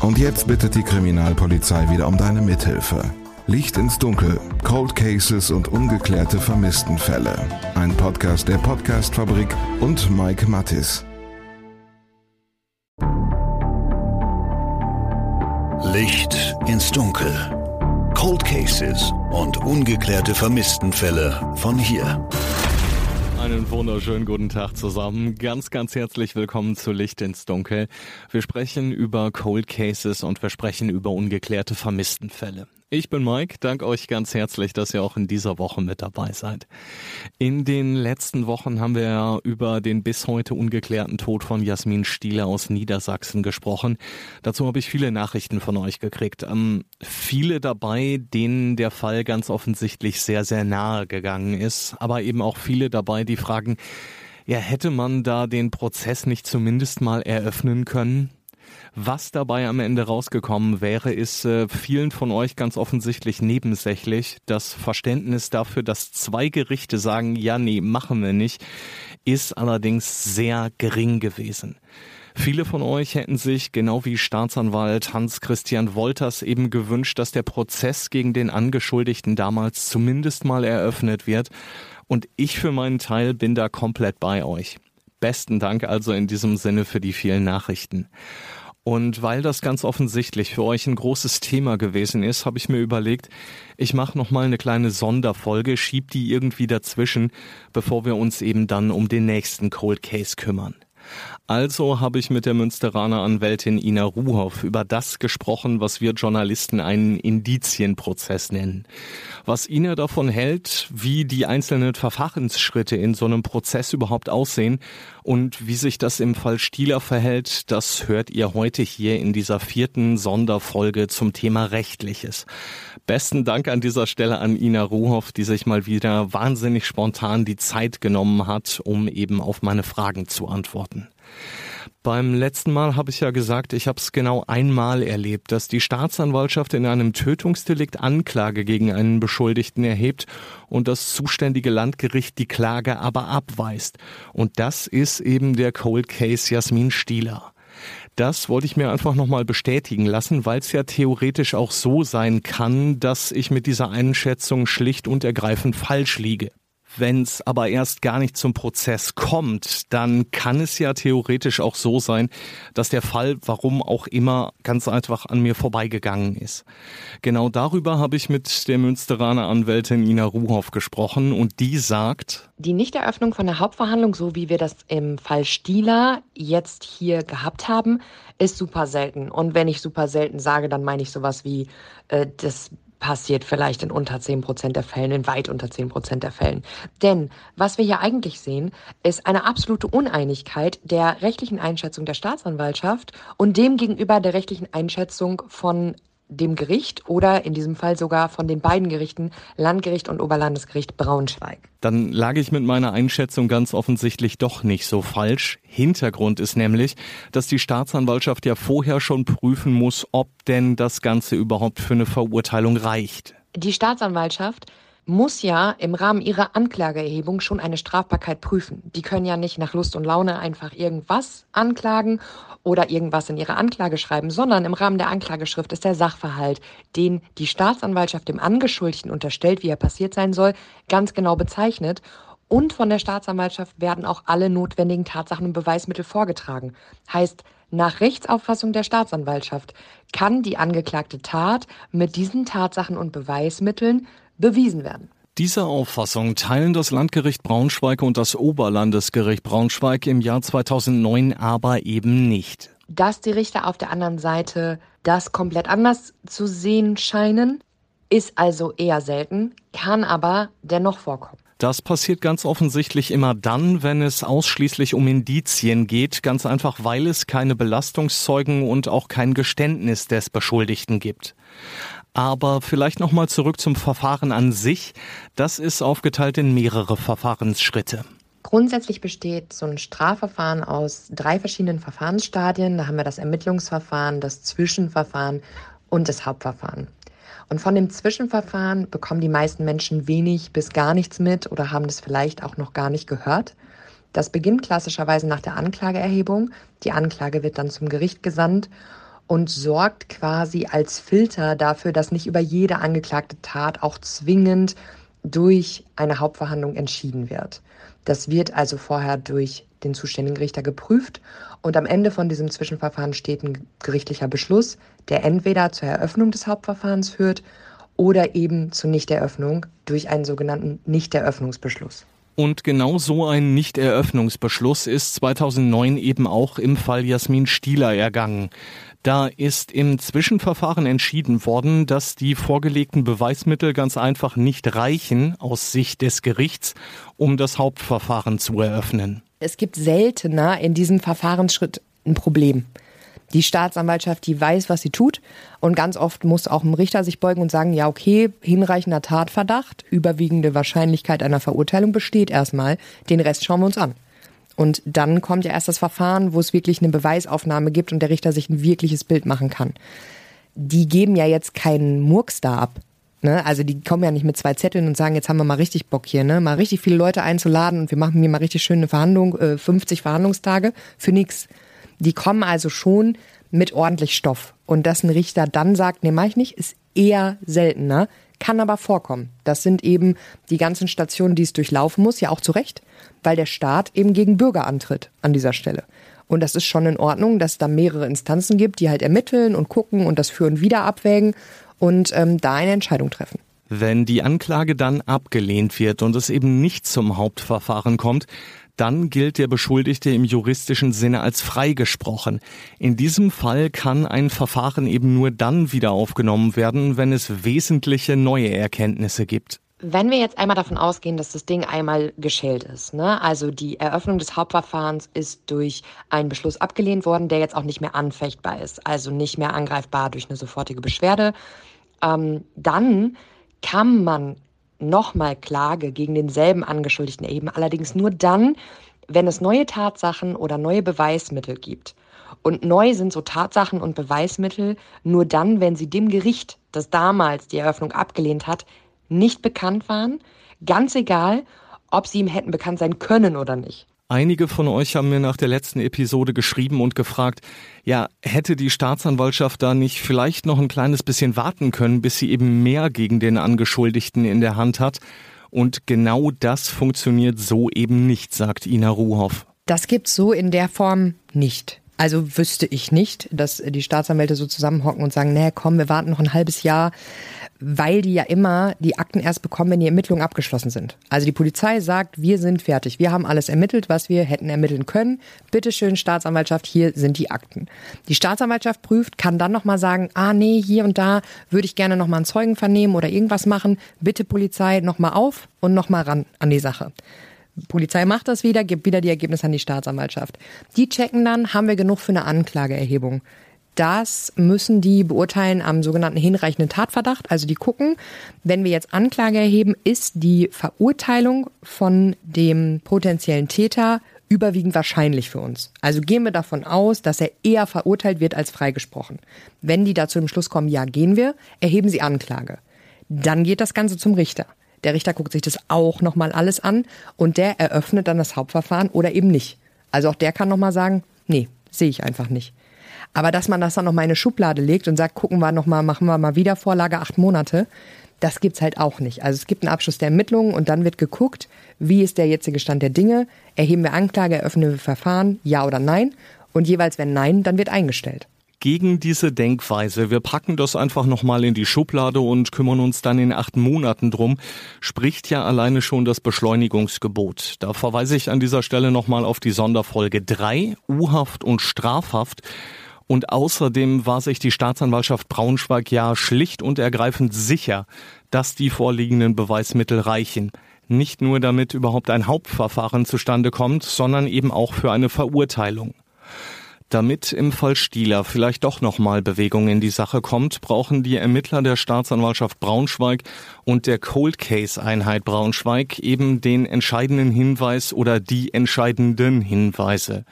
Und jetzt bittet die Kriminalpolizei wieder um deine Mithilfe. Licht ins Dunkel, Cold Cases und ungeklärte Vermisstenfälle. Ein Podcast der Podcastfabrik und Mike Mattis. Licht ins Dunkel. Cold Cases und ungeklärte Vermisstenfälle von hier. Einen wunderschönen guten Tag zusammen. Ganz, ganz herzlich willkommen zu Licht ins Dunkel. Wir sprechen über Cold Cases und wir sprechen über ungeklärte Vermisstenfälle. Ich bin Mike, danke euch ganz herzlich, dass ihr auch in dieser Woche mit dabei seid. In den letzten Wochen haben wir ja über den bis heute ungeklärten Tod von Jasmin Stieler aus Niedersachsen gesprochen. Dazu habe ich viele Nachrichten von euch gekriegt. Ähm, viele dabei, denen der Fall ganz offensichtlich sehr, sehr nahe gegangen ist, aber eben auch viele dabei, die fragen, ja, hätte man da den Prozess nicht zumindest mal eröffnen können? Was dabei am Ende rausgekommen wäre, ist äh, vielen von euch ganz offensichtlich nebensächlich. Das Verständnis dafür, dass zwei Gerichte sagen, ja, nee, machen wir nicht, ist allerdings sehr gering gewesen. Viele von euch hätten sich, genau wie Staatsanwalt Hans-Christian Wolters, eben gewünscht, dass der Prozess gegen den Angeschuldigten damals zumindest mal eröffnet wird. Und ich für meinen Teil bin da komplett bei euch. Besten Dank also in diesem Sinne für die vielen Nachrichten. Und weil das ganz offensichtlich für euch ein großes Thema gewesen ist, habe ich mir überlegt, ich mache noch mal eine kleine Sonderfolge, schieb die irgendwie dazwischen, bevor wir uns eben dann um den nächsten Cold Case kümmern. Also habe ich mit der Münsteraner Anwältin Ina Ruhoff über das gesprochen, was wir Journalisten einen Indizienprozess nennen. Was Ina davon hält, wie die einzelnen Verfahrensschritte in so einem Prozess überhaupt aussehen und wie sich das im Fall Stieler verhält, das hört ihr heute hier in dieser vierten Sonderfolge zum Thema Rechtliches. Besten Dank an dieser Stelle an Ina Ruhoff, die sich mal wieder wahnsinnig spontan die Zeit genommen hat, um eben auf meine Fragen zu antworten. Beim letzten Mal habe ich ja gesagt, ich habe es genau einmal erlebt, dass die Staatsanwaltschaft in einem Tötungsdelikt Anklage gegen einen Beschuldigten erhebt und das zuständige Landgericht die Klage aber abweist. Und das ist eben der Cold Case Jasmin Stieler. Das wollte ich mir einfach nochmal bestätigen lassen, weil es ja theoretisch auch so sein kann, dass ich mit dieser Einschätzung schlicht und ergreifend falsch liege. Wenn es aber erst gar nicht zum Prozess kommt, dann kann es ja theoretisch auch so sein, dass der Fall, warum auch immer, ganz einfach an mir vorbeigegangen ist. Genau darüber habe ich mit der Münsteraner Anwältin Ina Ruhoff gesprochen und die sagt, die Nichteröffnung von der Hauptverhandlung, so wie wir das im Fall Stieler jetzt hier gehabt haben, ist super selten. Und wenn ich super selten sage, dann meine ich sowas wie äh, das passiert vielleicht in unter 10 Prozent der Fällen, in weit unter 10 Prozent der Fällen. Denn was wir hier eigentlich sehen, ist eine absolute Uneinigkeit der rechtlichen Einschätzung der Staatsanwaltschaft und dem gegenüber der rechtlichen Einschätzung von dem Gericht oder in diesem Fall sogar von den beiden Gerichten, Landgericht und Oberlandesgericht Braunschweig. Dann lag ich mit meiner Einschätzung ganz offensichtlich doch nicht so falsch. Hintergrund ist nämlich, dass die Staatsanwaltschaft ja vorher schon prüfen muss, ob denn das Ganze überhaupt für eine Verurteilung reicht. Die Staatsanwaltschaft muss ja im Rahmen ihrer Anklageerhebung schon eine Strafbarkeit prüfen. Die können ja nicht nach Lust und Laune einfach irgendwas anklagen oder irgendwas in ihre Anklage schreiben, sondern im Rahmen der Anklageschrift ist der Sachverhalt, den die Staatsanwaltschaft dem Angeschuldigten unterstellt, wie er passiert sein soll, ganz genau bezeichnet. Und von der Staatsanwaltschaft werden auch alle notwendigen Tatsachen und Beweismittel vorgetragen. Heißt, nach Rechtsauffassung der Staatsanwaltschaft kann die angeklagte Tat mit diesen Tatsachen und Beweismitteln bewiesen werden. Diese Auffassung teilen das Landgericht Braunschweig und das Oberlandesgericht Braunschweig im Jahr 2009 aber eben nicht. Dass die Richter auf der anderen Seite das komplett anders zu sehen scheinen, ist also eher selten, kann aber dennoch vorkommen. Das passiert ganz offensichtlich immer dann, wenn es ausschließlich um Indizien geht, ganz einfach, weil es keine Belastungszeugen und auch kein Geständnis des Beschuldigten gibt. Aber vielleicht nochmal zurück zum Verfahren an sich. Das ist aufgeteilt in mehrere Verfahrensschritte. Grundsätzlich besteht so ein Strafverfahren aus drei verschiedenen Verfahrensstadien. Da haben wir das Ermittlungsverfahren, das Zwischenverfahren und das Hauptverfahren. Und von dem Zwischenverfahren bekommen die meisten Menschen wenig bis gar nichts mit oder haben das vielleicht auch noch gar nicht gehört. Das beginnt klassischerweise nach der Anklageerhebung. Die Anklage wird dann zum Gericht gesandt und sorgt quasi als Filter dafür, dass nicht über jede angeklagte Tat auch zwingend durch eine Hauptverhandlung entschieden wird. Das wird also vorher durch den zuständigen Richter geprüft und am Ende von diesem Zwischenverfahren steht ein gerichtlicher Beschluss, der entweder zur Eröffnung des Hauptverfahrens führt oder eben zur Nichteröffnung durch einen sogenannten Nichteröffnungsbeschluss. Und genau so ein Nichteröffnungsbeschluss ist 2009 eben auch im Fall Jasmin Stieler ergangen. Da ist im Zwischenverfahren entschieden worden, dass die vorgelegten Beweismittel ganz einfach nicht reichen aus Sicht des Gerichts, um das Hauptverfahren zu eröffnen. Es gibt seltener in diesem Verfahrensschritt ein Problem. Die Staatsanwaltschaft, die weiß, was sie tut. Und ganz oft muss auch ein Richter sich beugen und sagen, ja, okay, hinreichender Tatverdacht, überwiegende Wahrscheinlichkeit einer Verurteilung besteht erstmal. Den Rest schauen wir uns an. Und dann kommt ja erst das Verfahren, wo es wirklich eine Beweisaufnahme gibt und der Richter sich ein wirkliches Bild machen kann. Die geben ja jetzt keinen Murks da ab. Ne? Also die kommen ja nicht mit zwei Zetteln und sagen, jetzt haben wir mal richtig Bock hier, ne? mal richtig viele Leute einzuladen und wir machen hier mal richtig schöne Verhandlung, äh, 50 Verhandlungstage für nix. Die kommen also schon mit ordentlich Stoff. Und dass ein Richter dann sagt, nee, mach ich nicht, ist eher seltener, kann aber vorkommen. Das sind eben die ganzen Stationen, die es durchlaufen muss, ja auch zu Recht weil der Staat eben gegen Bürger antritt an dieser Stelle. Und das ist schon in Ordnung, dass es da mehrere Instanzen gibt, die halt ermitteln und gucken und das für und wieder abwägen und ähm, da eine Entscheidung treffen. Wenn die Anklage dann abgelehnt wird und es eben nicht zum Hauptverfahren kommt, dann gilt der Beschuldigte im juristischen Sinne als freigesprochen. In diesem Fall kann ein Verfahren eben nur dann wieder aufgenommen werden, wenn es wesentliche neue Erkenntnisse gibt. Wenn wir jetzt einmal davon ausgehen, dass das Ding einmal geschält ist, ne? also die Eröffnung des Hauptverfahrens ist durch einen Beschluss abgelehnt worden, der jetzt auch nicht mehr anfechtbar ist, also nicht mehr angreifbar durch eine sofortige Beschwerde, ähm, dann kann man nochmal Klage gegen denselben Angeschuldigten erheben, allerdings nur dann, wenn es neue Tatsachen oder neue Beweismittel gibt. Und neu sind so Tatsachen und Beweismittel nur dann, wenn sie dem Gericht, das damals die Eröffnung abgelehnt hat, nicht bekannt waren, ganz egal, ob sie ihm hätten bekannt sein können oder nicht. Einige von euch haben mir nach der letzten Episode geschrieben und gefragt, ja, hätte die Staatsanwaltschaft da nicht vielleicht noch ein kleines bisschen warten können, bis sie eben mehr gegen den Angeschuldigten in der Hand hat? Und genau das funktioniert so eben nicht, sagt Ina Ruhoff. Das gibt's so in der Form nicht. Also wüsste ich nicht, dass die Staatsanwälte so zusammenhocken und sagen, nee, komm, wir warten noch ein halbes Jahr, weil die ja immer die Akten erst bekommen, wenn die Ermittlungen abgeschlossen sind. Also die Polizei sagt, wir sind fertig, wir haben alles ermittelt, was wir hätten ermitteln können. Bitte schön, Staatsanwaltschaft, hier sind die Akten. Die Staatsanwaltschaft prüft, kann dann nochmal sagen, ah nee, hier und da würde ich gerne nochmal einen Zeugen vernehmen oder irgendwas machen. Bitte Polizei, nochmal auf und nochmal ran an die Sache. Polizei macht das wieder, gibt wieder die Ergebnisse an die Staatsanwaltschaft. Die checken dann, haben wir genug für eine Anklageerhebung. Das müssen die beurteilen am sogenannten hinreichenden Tatverdacht. Also die gucken, wenn wir jetzt Anklage erheben, ist die Verurteilung von dem potenziellen Täter überwiegend wahrscheinlich für uns. Also gehen wir davon aus, dass er eher verurteilt wird als freigesprochen. Wenn die dazu im Schluss kommen, ja, gehen wir, erheben sie Anklage. Dann geht das Ganze zum Richter. Der Richter guckt sich das auch nochmal alles an und der eröffnet dann das Hauptverfahren oder eben nicht. Also auch der kann nochmal sagen, nee, sehe ich einfach nicht. Aber dass man das dann nochmal in eine Schublade legt und sagt, gucken wir nochmal, machen wir mal wieder Vorlage acht Monate, das gibt's halt auch nicht. Also es gibt einen Abschluss der Ermittlungen und dann wird geguckt, wie ist der jetzige Stand der Dinge, erheben wir Anklage, eröffnen wir Verfahren, ja oder nein. Und jeweils, wenn nein, dann wird eingestellt gegen diese Denkweise. Wir packen das einfach nochmal in die Schublade und kümmern uns dann in acht Monaten drum, spricht ja alleine schon das Beschleunigungsgebot. Da verweise ich an dieser Stelle nochmal auf die Sonderfolge 3, U-Haft und Strafhaft. Und außerdem war sich die Staatsanwaltschaft Braunschweig ja schlicht und ergreifend sicher, dass die vorliegenden Beweismittel reichen. Nicht nur damit überhaupt ein Hauptverfahren zustande kommt, sondern eben auch für eine Verurteilung. Damit im Fall Stieler vielleicht doch nochmal Bewegung in die Sache kommt, brauchen die Ermittler der Staatsanwaltschaft Braunschweig und der Cold Case Einheit Braunschweig eben den entscheidenden Hinweis oder die entscheidenden Hinweise.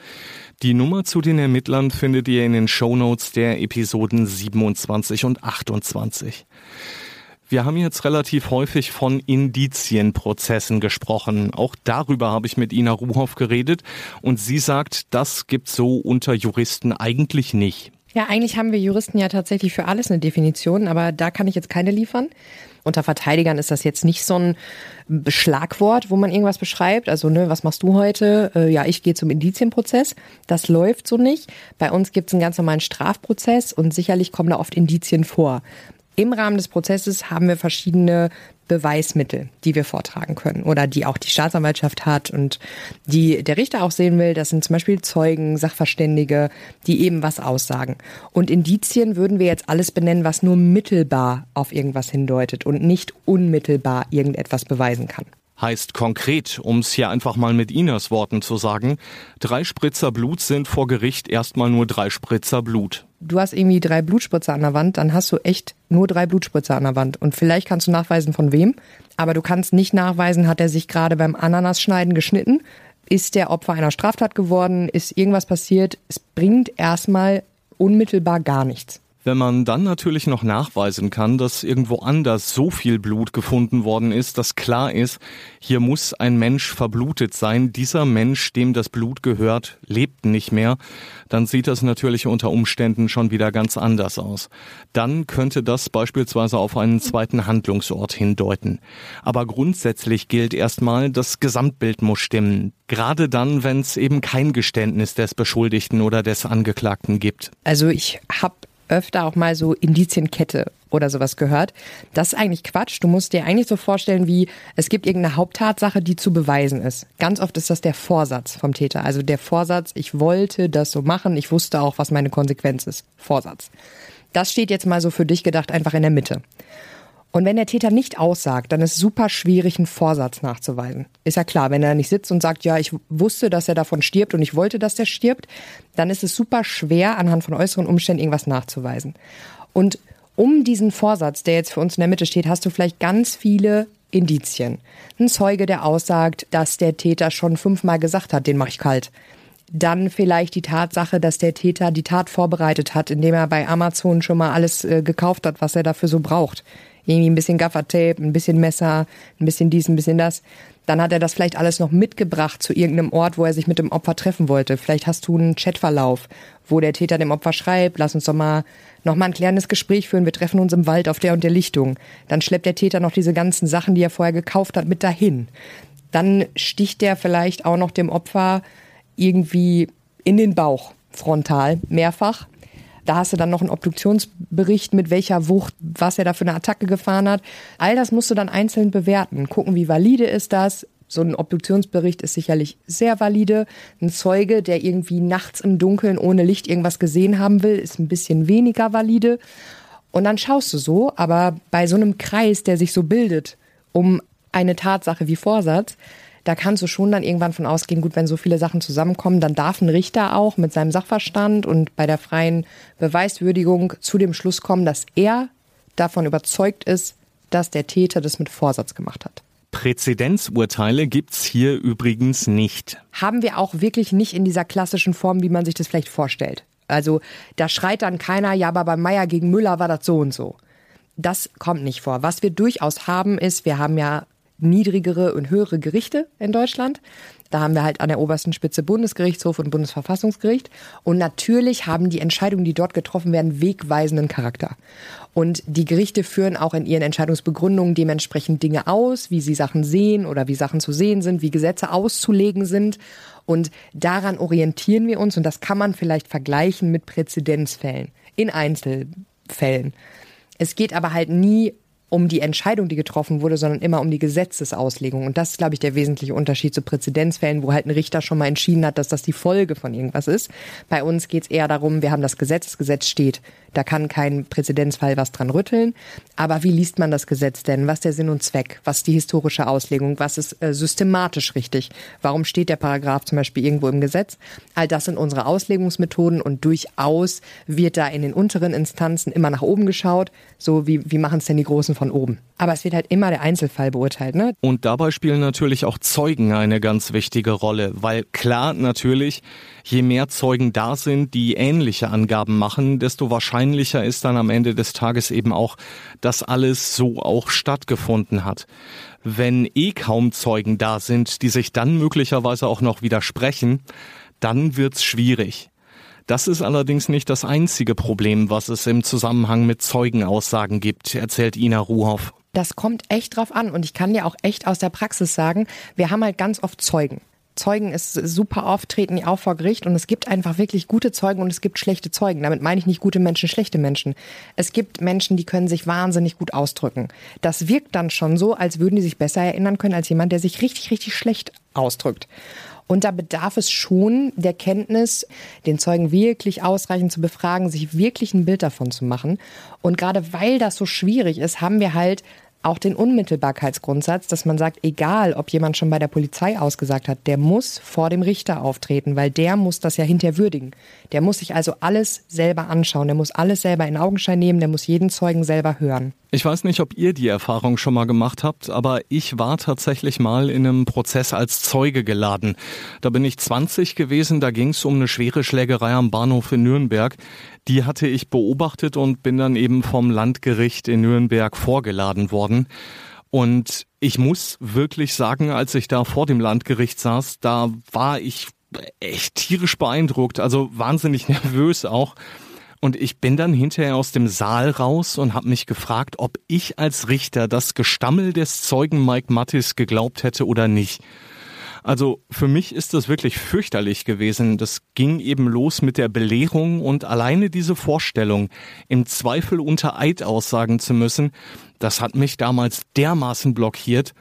Die Nummer zu den Ermittlern findet ihr in den Shownotes der Episoden 27 und 28. Wir haben jetzt relativ häufig von Indizienprozessen gesprochen. Auch darüber habe ich mit Ina Ruhoff geredet und sie sagt, das gibt so unter Juristen eigentlich nicht. Ja, eigentlich haben wir Juristen ja tatsächlich für alles eine Definition, aber da kann ich jetzt keine liefern. Unter Verteidigern ist das jetzt nicht so ein Schlagwort, wo man irgendwas beschreibt. Also, ne, was machst du heute? Äh, ja, ich gehe zum Indizienprozess. Das läuft so nicht. Bei uns gibt es einen ganz normalen Strafprozess und sicherlich kommen da oft Indizien vor. Im Rahmen des Prozesses haben wir verschiedene Beweismittel, die wir vortragen können oder die auch die Staatsanwaltschaft hat und die der Richter auch sehen will. Das sind zum Beispiel Zeugen, Sachverständige, die eben was aussagen. Und Indizien würden wir jetzt alles benennen, was nur mittelbar auf irgendwas hindeutet und nicht unmittelbar irgendetwas beweisen kann. Heißt konkret, um es hier einfach mal mit Inas Worten zu sagen, drei Spritzer Blut sind vor Gericht erstmal nur drei Spritzer Blut. Du hast irgendwie drei Blutspritzer an der Wand, dann hast du echt nur drei Blutspritzer an der Wand. Und vielleicht kannst du nachweisen, von wem, aber du kannst nicht nachweisen, hat er sich gerade beim Ananasschneiden geschnitten, ist der Opfer einer Straftat geworden, ist irgendwas passiert. Es bringt erstmal unmittelbar gar nichts. Wenn man dann natürlich noch nachweisen kann, dass irgendwo anders so viel Blut gefunden worden ist, dass klar ist, hier muss ein Mensch verblutet sein, dieser Mensch, dem das Blut gehört, lebt nicht mehr, dann sieht das natürlich unter Umständen schon wieder ganz anders aus. Dann könnte das beispielsweise auf einen zweiten Handlungsort hindeuten. Aber grundsätzlich gilt erstmal, das Gesamtbild muss stimmen. Gerade dann, wenn es eben kein Geständnis des Beschuldigten oder des Angeklagten gibt. Also ich habe öfter auch mal so Indizienkette oder sowas gehört. Das ist eigentlich Quatsch. Du musst dir eigentlich so vorstellen, wie es gibt irgendeine Haupttatsache, die zu beweisen ist. Ganz oft ist das der Vorsatz vom Täter. Also der Vorsatz, ich wollte das so machen, ich wusste auch, was meine Konsequenz ist. Vorsatz. Das steht jetzt mal so für dich gedacht einfach in der Mitte. Und wenn der Täter nicht aussagt, dann ist super schwierig, einen Vorsatz nachzuweisen. Ist ja klar, wenn er nicht sitzt und sagt, ja, ich wusste, dass er davon stirbt und ich wollte, dass der stirbt, dann ist es super schwer, anhand von äußeren Umständen irgendwas nachzuweisen. Und um diesen Vorsatz, der jetzt für uns in der Mitte steht, hast du vielleicht ganz viele Indizien. Ein Zeuge, der aussagt, dass der Täter schon fünfmal gesagt hat, den mache ich kalt. Dann vielleicht die Tatsache, dass der Täter die Tat vorbereitet hat, indem er bei Amazon schon mal alles äh, gekauft hat, was er dafür so braucht irgendwie ein bisschen Gaffertape, ein bisschen Messer, ein bisschen dies, ein bisschen das. Dann hat er das vielleicht alles noch mitgebracht zu irgendeinem Ort, wo er sich mit dem Opfer treffen wollte. Vielleicht hast du einen Chatverlauf, wo der Täter dem Opfer schreibt, lass uns doch mal noch mal ein klärendes Gespräch führen, wir treffen uns im Wald auf der und der Lichtung. Dann schleppt der Täter noch diese ganzen Sachen, die er vorher gekauft hat, mit dahin. Dann sticht der vielleicht auch noch dem Opfer irgendwie in den Bauch, frontal, mehrfach. Da hast du dann noch einen Obduktionsbericht, mit welcher Wucht, was er da für eine Attacke gefahren hat. All das musst du dann einzeln bewerten. Gucken, wie valide ist das. So ein Obduktionsbericht ist sicherlich sehr valide. Ein Zeuge, der irgendwie nachts im Dunkeln ohne Licht irgendwas gesehen haben will, ist ein bisschen weniger valide. Und dann schaust du so, aber bei so einem Kreis, der sich so bildet, um eine Tatsache wie Vorsatz, da kannst du schon dann irgendwann von ausgehen, gut, wenn so viele Sachen zusammenkommen, dann darf ein Richter auch mit seinem Sachverstand und bei der freien Beweiswürdigung zu dem Schluss kommen, dass er davon überzeugt ist, dass der Täter das mit Vorsatz gemacht hat. Präzedenzurteile gibt's hier übrigens nicht. Haben wir auch wirklich nicht in dieser klassischen Form, wie man sich das vielleicht vorstellt. Also da schreit dann keiner, ja, aber bei Meier gegen Müller war das so und so. Das kommt nicht vor. Was wir durchaus haben, ist, wir haben ja niedrigere und höhere Gerichte in Deutschland. Da haben wir halt an der obersten Spitze Bundesgerichtshof und Bundesverfassungsgericht. Und natürlich haben die Entscheidungen, die dort getroffen werden, wegweisenden Charakter. Und die Gerichte führen auch in ihren Entscheidungsbegründungen dementsprechend Dinge aus, wie sie Sachen sehen oder wie Sachen zu sehen sind, wie Gesetze auszulegen sind. Und daran orientieren wir uns und das kann man vielleicht vergleichen mit Präzedenzfällen in Einzelfällen. Es geht aber halt nie um die Entscheidung, die getroffen wurde, sondern immer um die Gesetzesauslegung. Und das ist, glaube ich, der wesentliche Unterschied zu Präzedenzfällen, wo halt ein Richter schon mal entschieden hat, dass das die Folge von irgendwas ist. Bei uns geht es eher darum, wir haben das Gesetz, das Gesetz steht. Da kann kein Präzedenzfall was dran rütteln. Aber wie liest man das Gesetz denn? Was ist der Sinn und Zweck? Was ist die historische Auslegung? Was ist äh, systematisch richtig? Warum steht der Paragraph zum Beispiel irgendwo im Gesetz? All das sind unsere Auslegungsmethoden und durchaus wird da in den unteren Instanzen immer nach oben geschaut. So wie, wie machen es denn die großen von oben. Aber es wird halt immer der Einzelfall beurteilt, ne? Und dabei spielen natürlich auch Zeugen eine ganz wichtige Rolle, weil klar natürlich, je mehr Zeugen da sind, die ähnliche Angaben machen, desto wahrscheinlicher ist dann am Ende des Tages eben auch, dass alles so auch stattgefunden hat. Wenn eh kaum Zeugen da sind, die sich dann möglicherweise auch noch widersprechen, dann wird's schwierig. Das ist allerdings nicht das einzige Problem, was es im Zusammenhang mit Zeugenaussagen gibt, erzählt Ina Ruhoff. Das kommt echt drauf an und ich kann dir auch echt aus der Praxis sagen, wir haben halt ganz oft Zeugen. Zeugen ist super oft, treten die auch vor Gericht und es gibt einfach wirklich gute Zeugen und es gibt schlechte Zeugen. Damit meine ich nicht gute Menschen, schlechte Menschen. Es gibt Menschen, die können sich wahnsinnig gut ausdrücken. Das wirkt dann schon so, als würden die sich besser erinnern können als jemand, der sich richtig, richtig schlecht ausdrückt. Und da bedarf es schon der Kenntnis, den Zeugen wirklich ausreichend zu befragen, sich wirklich ein Bild davon zu machen. Und gerade weil das so schwierig ist, haben wir halt auch den Unmittelbarkeitsgrundsatz, dass man sagt, egal ob jemand schon bei der Polizei ausgesagt hat, der muss vor dem Richter auftreten, weil der muss das ja hinterher würdigen. Der muss sich also alles selber anschauen, der muss alles selber in Augenschein nehmen, der muss jeden Zeugen selber hören. Ich weiß nicht, ob ihr die Erfahrung schon mal gemacht habt, aber ich war tatsächlich mal in einem Prozess als Zeuge geladen. Da bin ich 20 gewesen, da ging es um eine schwere Schlägerei am Bahnhof in Nürnberg. Die hatte ich beobachtet und bin dann eben vom Landgericht in Nürnberg vorgeladen worden. Und ich muss wirklich sagen, als ich da vor dem Landgericht saß, da war ich echt tierisch beeindruckt, also wahnsinnig nervös auch. Und ich bin dann hinterher aus dem Saal raus und habe mich gefragt, ob ich als Richter das Gestammel des Zeugen Mike Mattis geglaubt hätte oder nicht. Also für mich ist das wirklich fürchterlich gewesen. Das ging eben los mit der Belehrung und alleine diese Vorstellung, im Zweifel unter Eid aussagen zu müssen, das hat mich damals dermaßen blockiert,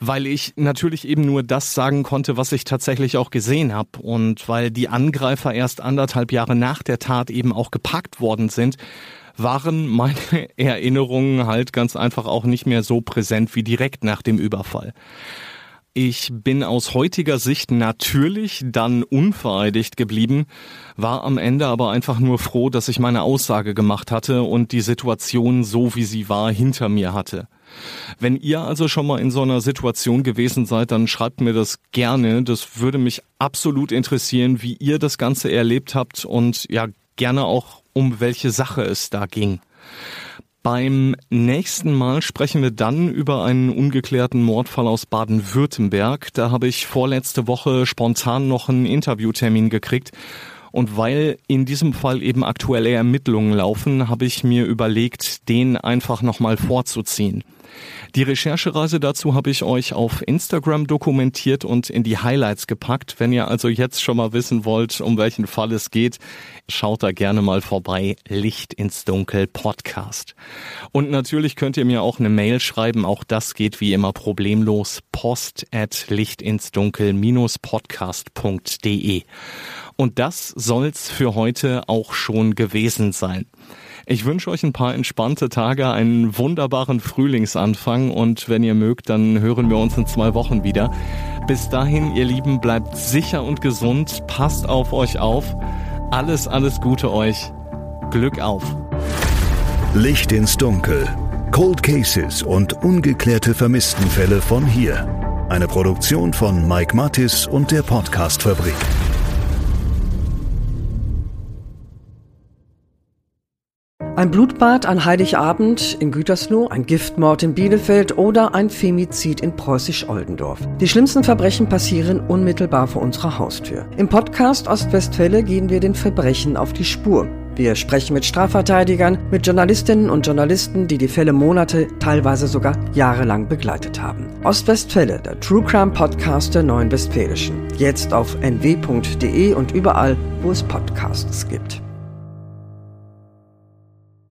weil ich natürlich eben nur das sagen konnte, was ich tatsächlich auch gesehen habe und weil die Angreifer erst anderthalb Jahre nach der Tat eben auch gepackt worden sind, waren meine Erinnerungen halt ganz einfach auch nicht mehr so präsent wie direkt nach dem Überfall. Ich bin aus heutiger Sicht natürlich dann unvereidigt geblieben, war am Ende aber einfach nur froh, dass ich meine Aussage gemacht hatte und die Situation so wie sie war hinter mir hatte. Wenn ihr also schon mal in so einer Situation gewesen seid, dann schreibt mir das gerne. Das würde mich absolut interessieren, wie ihr das Ganze erlebt habt und ja, gerne auch um welche Sache es da ging. Beim nächsten Mal sprechen wir dann über einen ungeklärten Mordfall aus Baden-Württemberg. Da habe ich vorletzte Woche spontan noch einen Interviewtermin gekriegt und weil in diesem Fall eben aktuelle Ermittlungen laufen, habe ich mir überlegt, den einfach nochmal vorzuziehen. Die Recherchereise dazu habe ich euch auf Instagram dokumentiert und in die Highlights gepackt. Wenn ihr also jetzt schon mal wissen wollt, um welchen Fall es geht, schaut da gerne mal vorbei. Licht ins Dunkel Podcast. Und natürlich könnt ihr mir auch eine Mail schreiben. Auch das geht wie immer problemlos. Post at lichtinsdunkel-podcast.de. Und das soll's für heute auch schon gewesen sein. Ich wünsche euch ein paar entspannte Tage, einen wunderbaren Frühlingsanfang und wenn ihr mögt, dann hören wir uns in zwei Wochen wieder. Bis dahin, ihr Lieben, bleibt sicher und gesund, passt auf euch auf. Alles, alles Gute euch. Glück auf. Licht ins Dunkel. Cold Cases und ungeklärte Vermisstenfälle von hier. Eine Produktion von Mike Mattis und der Podcast Fabrik. Ein Blutbad an Heiligabend in Gütersloh, ein Giftmord in Bielefeld oder ein Femizid in Preußisch-Oldendorf. Die schlimmsten Verbrechen passieren unmittelbar vor unserer Haustür. Im Podcast Ostwestfälle gehen wir den Verbrechen auf die Spur. Wir sprechen mit Strafverteidigern, mit Journalistinnen und Journalisten, die die Fälle Monate, teilweise sogar jahrelang begleitet haben. Ostwestfälle, der True Crime Podcast der Neuen Westfälischen. Jetzt auf nw.de und überall, wo es Podcasts gibt.